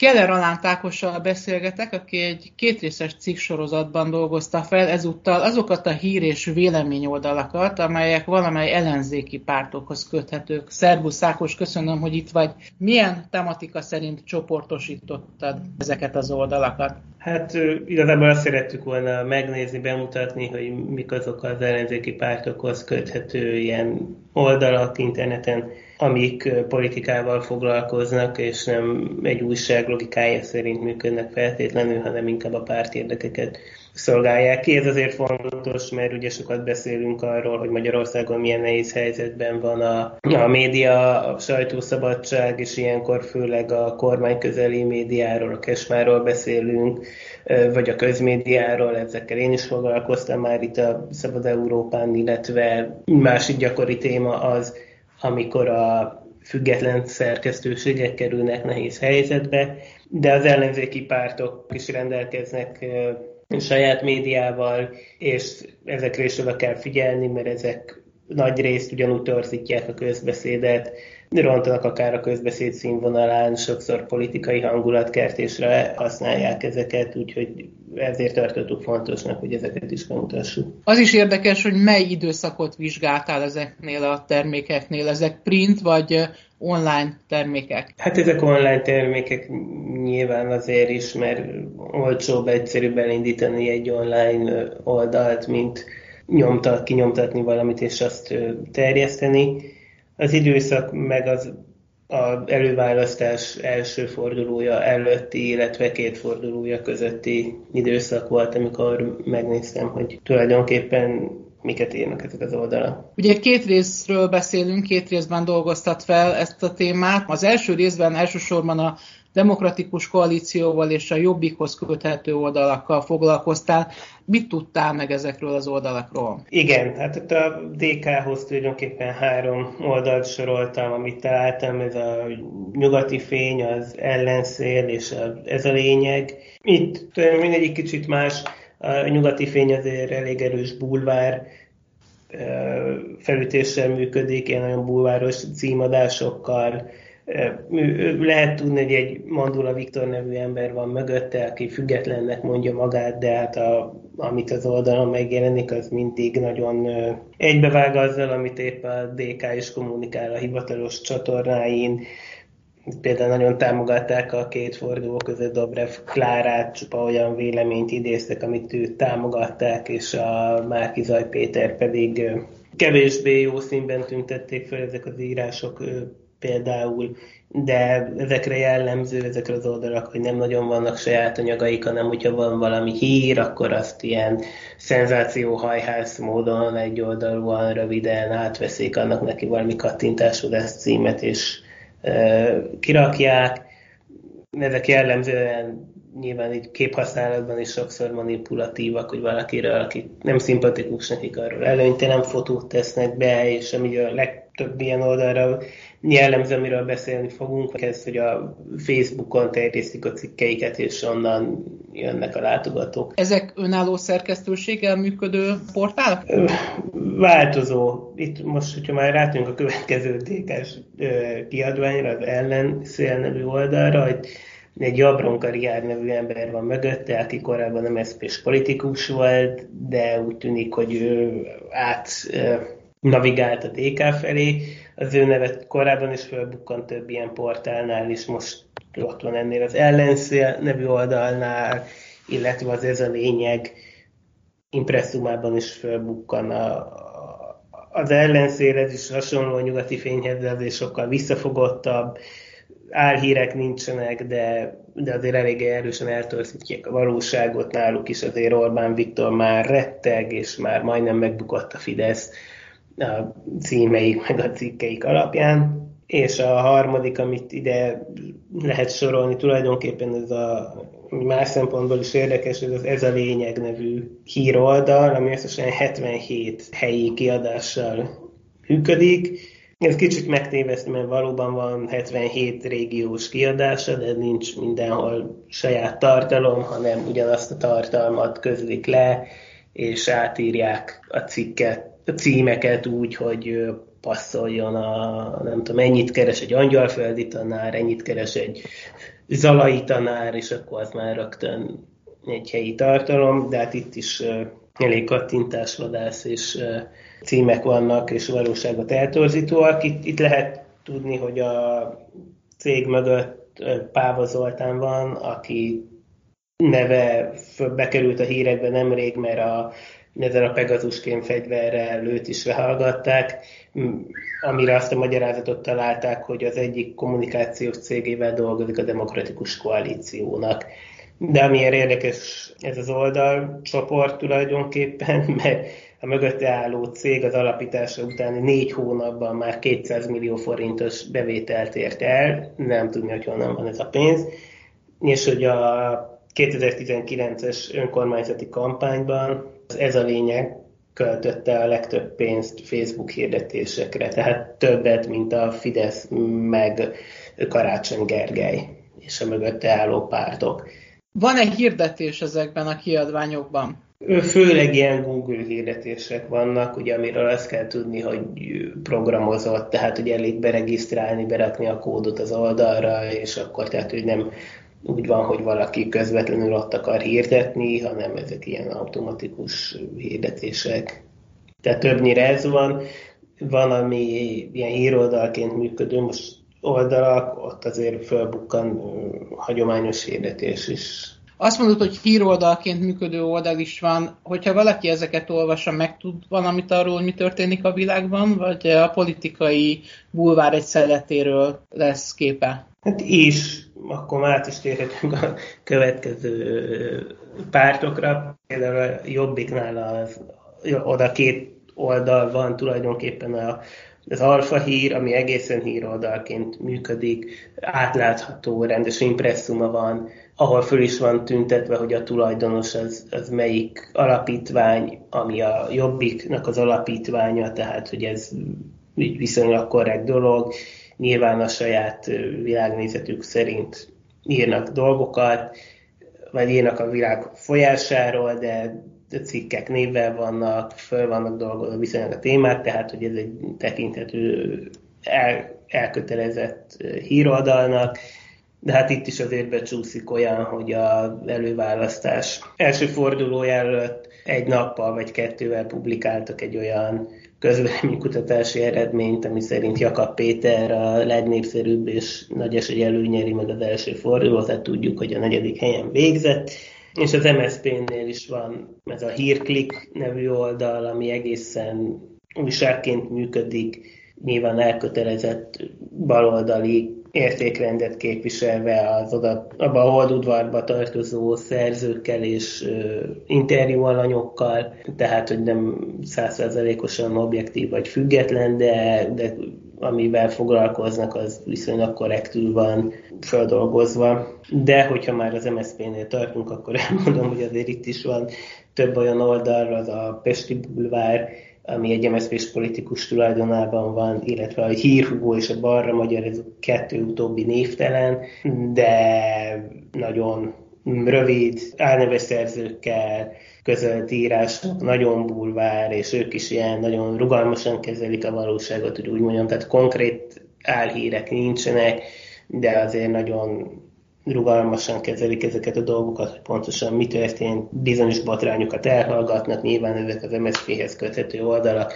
Keller Alán Tákossal beszélgetek, aki egy kétrészes cikk sorozatban dolgozta fel ezúttal azokat a hír és véleményoldalakat, amelyek valamely ellenzéki pártokhoz köthetők. Szerbusz Ákos, köszönöm, hogy itt vagy. Milyen tematika szerint csoportosítottad ezeket az oldalakat? Hát igazából azt szerettük volna megnézni, bemutatni, hogy mik azok az ellenzéki pártokhoz köthető ilyen oldalak interneten, amik politikával foglalkoznak, és nem egy újság logikája szerint működnek feltétlenül, hanem inkább a párt érdekeket szolgálják ki. Ez azért fontos, mert ugye sokat beszélünk arról, hogy Magyarországon milyen nehéz helyzetben van a, a média, a sajtószabadság, és ilyenkor főleg a kormány közeli médiáról, a kesmáról beszélünk, vagy a közmédiáról, ezekkel én is foglalkoztam már itt a Szabad Európán, illetve másik gyakori téma az, amikor a független szerkesztőségek kerülnek nehéz helyzetbe, de az ellenzéki pártok is rendelkeznek saját médiával, és ezekre is oda kell figyelni, mert ezek nagy részt ugyanúgy torzítják a közbeszédet, rontanak akár a közbeszéd színvonalán, sokszor politikai hangulatkertésre használják ezeket, úgyhogy ezért tartottuk fontosnak, hogy ezeket is bemutassuk. Az is érdekes, hogy mely időszakot vizsgáltál ezeknél a termékeknél, ezek print vagy online termékek? Hát ezek online termékek nyilván azért is, mert olcsóbb, egyszerűbb elindítani egy online oldalt, mint nyomtat, kinyomtatni valamit és azt terjeszteni az időszak meg az a előválasztás első fordulója előtti, illetve két fordulója közötti időszak volt, amikor megnéztem, hogy tulajdonképpen miket írnak ezek az oldalak. Ugye két részről beszélünk, két részben dolgoztat fel ezt a témát. Az első részben elsősorban a demokratikus koalícióval és a jobbikhoz köthető oldalakkal foglalkoztál. Mit tudtál meg ezekről az oldalakról? Igen, hát itt a DK-hoz tulajdonképpen három oldalt soroltam, amit találtam, ez a nyugati fény, az ellenszél, és a, ez a lényeg. Itt mindegyik kicsit más, a nyugati fény azért elég erős bulvár, felütéssel működik, ilyen nagyon bulváros címadásokkal, lehet tudni, hogy egy Mandula Viktor nevű ember van mögötte, aki függetlennek mondja magát, de hát a, amit az oldalon megjelenik, az mindig nagyon egybevág azzal, amit épp a DK is kommunikál a hivatalos csatornáin. Például nagyon támogatták a két forduló között Dobrev Klárát, csupa olyan véleményt idéztek, amit őt támogatták, és a Márkizaj Péter pedig kevésbé jó színben tüntették fel ezek az írások például, de ezekre jellemző, ezekre az oldalak, hogy nem nagyon vannak saját anyagaik, hanem hogyha van valami hír, akkor azt ilyen szenzációhajház módon egy oldalúan röviden átveszik, annak neki valami kattintásodás címet, és e, kirakják. Ezek jellemzően nyilván így képhasználatban is sokszor manipulatívak, hogy valakiről, aki nem szimpatikus nekik, arról előnytelen fotót tesznek be, és ami a legtöbb ilyen oldalra jellemző, amiről beszélni fogunk, ez, hogy a Facebookon terjesztik a cikkeiket, és onnan jönnek a látogatók. Ezek önálló szerkesztőséggel működő portálok? Változó. Itt most, hogyha már rátünk a következő DK-s kiadványra, az ellenszél nevű oldalra, hogy egy Jabron Karriár nevű ember van mögötte, aki korábban nem szp politikus volt, de úgy tűnik, hogy ő át navigált a DK felé. Az ő nevet korábban is felbukkant több ilyen portálnál is, most ott van ennél az ellenszél nevű oldalnál, illetve az ez a lényeg impresszumában is felbukkan a, az ellenszél, ez is hasonló a nyugati fényhez, de azért sokkal visszafogottabb, álhírek nincsenek, de, de azért elég erősen eltorzítják a valóságot. Náluk is, azért Orbán Viktor már retteg, és már majdnem megbukott a Fidesz a címeik, meg a cikkeik alapján. és a harmadik, amit ide lehet sorolni, tulajdonképpen ez a más szempontból is érdekes, ez az Ez a Lényeg nevű híroldal, ami összesen 77 helyi kiadással működik. Ez kicsit megtévesztő, mert valóban van 77 régiós kiadása, de nincs mindenhol saját tartalom, hanem ugyanazt a tartalmat közlik le, és átírják a cikket, címeket úgy, hogy passzoljon a, nem tudom, ennyit keres egy angyalföldi tanár, ennyit keres egy zalai tanár, és akkor az már rögtön egy helyi tartalom, de hát itt is elég kattintásvadász és címek vannak, és valóságot eltorzítóak. Itt, itt lehet tudni, hogy a cég mögött Páva Zoltán van, aki neve bekerült a hírekbe nemrég, mert a ezzel a Pegasusként fegyverrel lőtt is lehallgatták, amire azt a magyarázatot találták, hogy az egyik kommunikációs cégével dolgozik a Demokratikus Koalíciónak. De amilyen érdekes ez az oldal csoport tulajdonképpen, mert a mögötte álló cég az alapítása után négy hónapban már 200 millió forintos bevételt ért el, nem tudni, hogy honnan van ez a pénz, és hogy a 2019-es önkormányzati kampányban ez a lényeg költötte a legtöbb pénzt Facebook hirdetésekre, tehát többet, mint a Fidesz meg Karácsony Gergely és a mögötte álló pártok. Van-e hirdetés ezekben a kiadványokban? Főleg ilyen Google hirdetések vannak, ugye, amiről azt kell tudni, hogy programozott, tehát hogy elég beregisztrálni, berakni a kódot az oldalra, és akkor tehát, hogy nem úgy van, hogy valaki közvetlenül ott akar hirdetni, hanem ezek ilyen automatikus hirdetések. Tehát többnyire ez van. Van, ami ilyen híroldalként működő, most oldalak, ott azért fölbukkan hagyományos hirdetés is. Azt mondod, hogy híroldalként működő oldal is van. Hogyha valaki ezeket olvassa, meg tud valamit arról, mi történik a világban, vagy a politikai bulvár egy szeletéről lesz képe? Hát is, akkor már át is térhetünk a következő pártokra. Például a Jobbiknál az, oda két oldal van tulajdonképpen a, az alfa hír, ami egészen híroldalként működik, átlátható, rendes impresszuma van, ahol föl is van tüntetve, hogy a tulajdonos az, az melyik alapítvány, ami a Jobbiknak az alapítványa, tehát hogy ez viszonylag korrekt dolog, nyilván a saját világnézetük szerint írnak dolgokat, vagy írnak a világ folyásáról, de cikkek névvel vannak, föl vannak dolgozva viszonylag a témát, tehát hogy ez egy tekinthető el, elkötelezett híroldalnak, de hát itt is azért becsúszik olyan, hogy a előválasztás első fordulója előtt egy nappal vagy kettővel publikáltak egy olyan közvéleménykutatási eredményt, ami szerint Jakab Péter a legnépszerűbb és nagy esély előnyeri meg az első fordulót, tehát tudjuk, hogy a negyedik helyen végzett. És az MSZP-nél is van ez a Hírklik nevű oldal, ami egészen újságként működik, nyilván elkötelezett baloldali értékrendet képviselve az oda, abba a holdudvarba tartozó szerzőkkel és uh, interjú alanyokkal, tehát hogy nem százszerzelékosan objektív vagy független, de, de amivel foglalkoznak, az viszonylag korrektül van feldolgozva. De hogyha már az MSZP-nél tartunk, akkor elmondom, hogy azért itt is van több olyan oldal, az a Pesti Bulvár, ami egy mszp politikus tulajdonában van, illetve a hírhugó és a balra magyar, ez a kettő utóbbi névtelen, de nagyon rövid álneves szerzőkkel, közölt írások, nagyon bulvár, és ők is ilyen nagyon rugalmasan kezelik a valóságot, hogy úgy mondjam, tehát konkrét álhírek nincsenek, de azért nagyon rugalmasan kezelik ezeket a dolgokat, hogy pontosan mi történt, bizonyos botrányokat elhallgatnak, nyilván ezek az MSZP-hez köthető oldalak,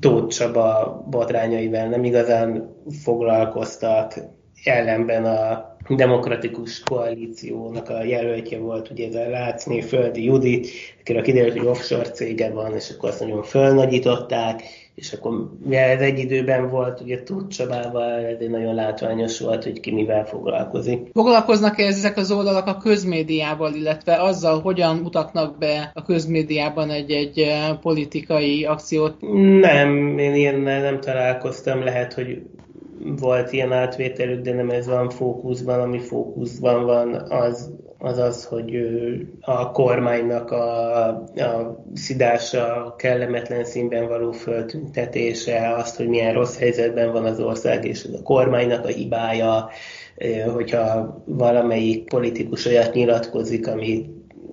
Tóth Csaba botrányaival nem igazán foglalkoztak, ellenben a demokratikus koalíciónak a jelöltje volt, ugye ez a Lácné Földi Judit, akire kiderült, hogy offshore cége van, és akkor azt nagyon fölnagyították, és akkor mivel ez egy időben volt, ugye Tóth Csabával, ez egy nagyon látványos volt, hogy ki mivel foglalkozik. Foglalkoznak-e ezek az oldalak a közmédiával, illetve azzal, hogyan mutatnak be a közmédiában egy-egy eh, politikai akciót? Nem, én ilyen nem találkoztam, lehet, hogy volt ilyen átvételük, de nem ez van fókuszban, ami fókuszban van, az az, az hogy a kormánynak a, a szidása, kellemetlen színben való föltüntetése, azt, hogy milyen rossz helyzetben van az ország, és a kormánynak a hibája, hogyha valamelyik politikus olyat nyilatkozik, ami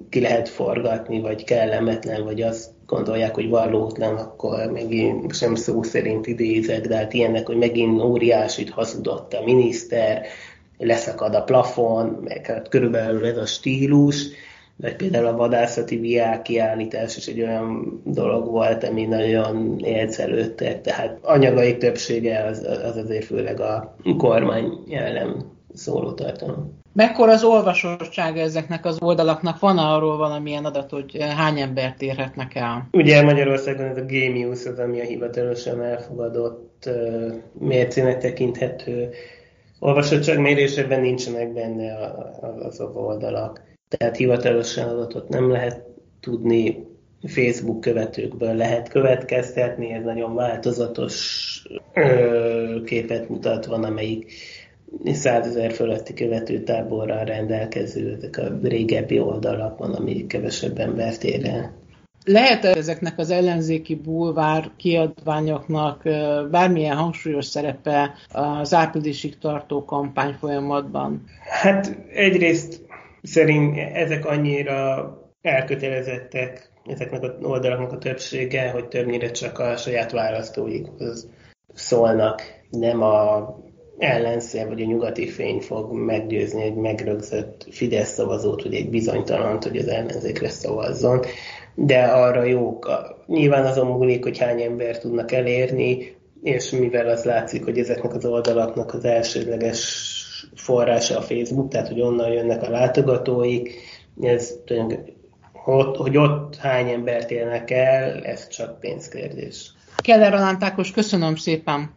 ki lehet forgatni, vagy kellemetlen, vagy azt gondolják, hogy valótlan, akkor megint sem szó szerint idézek, de hát ilyenek, hogy megint óriásit hazudott a miniszter, leszakad a plafon, meg hát körülbelül ez a stílus, vagy például a vadászati viák kiállítás is egy olyan dolog volt, ami nagyon élcelődtek, tehát anyagai többsége az, az azért főleg a kormány ellen szóló tartalom. Mekkora az olvasottsága ezeknek az oldalaknak? Van arról valamilyen adat, hogy hány embert érhetnek el? Ugye Magyarországon ez a Gamius az, ami a hivatalosan elfogadott mércének tekinthető olvasottság mérésében nincsenek benne azok oldalak. Tehát hivatalosan adatot nem lehet tudni, Facebook követőkből lehet következtetni, ez nagyon változatos ö, képet mutat, van amelyik százezer fölötti követőtáborral rendelkező, ezek a régebbi oldalak van, amelyik kevesebb embert ér el. Lehet ezeknek az ellenzéki bulvár kiadványoknak bármilyen hangsúlyos szerepe az áprilisig tartó kampány folyamatban? Hát egyrészt szerint ezek annyira elkötelezettek, ezeknek az oldalaknak a többsége, hogy többnyire csak a saját választóikhoz szólnak, nem a ellenszél vagy a nyugati fény fog meggyőzni egy megrögzött Fidesz szavazót, vagy egy bizonytalant, hogy az ellenzékre szavazzon, de arra jók. Nyilván azon múlik, hogy hány ember tudnak elérni, és mivel az látszik, hogy ezeknek az oldalaknak az elsődleges forrása a Facebook, tehát hogy onnan jönnek a látogatóik, ez hogy ott hány embert élnek el, ez csak pénzkérdés. Keller Alántákos, köszönöm szépen!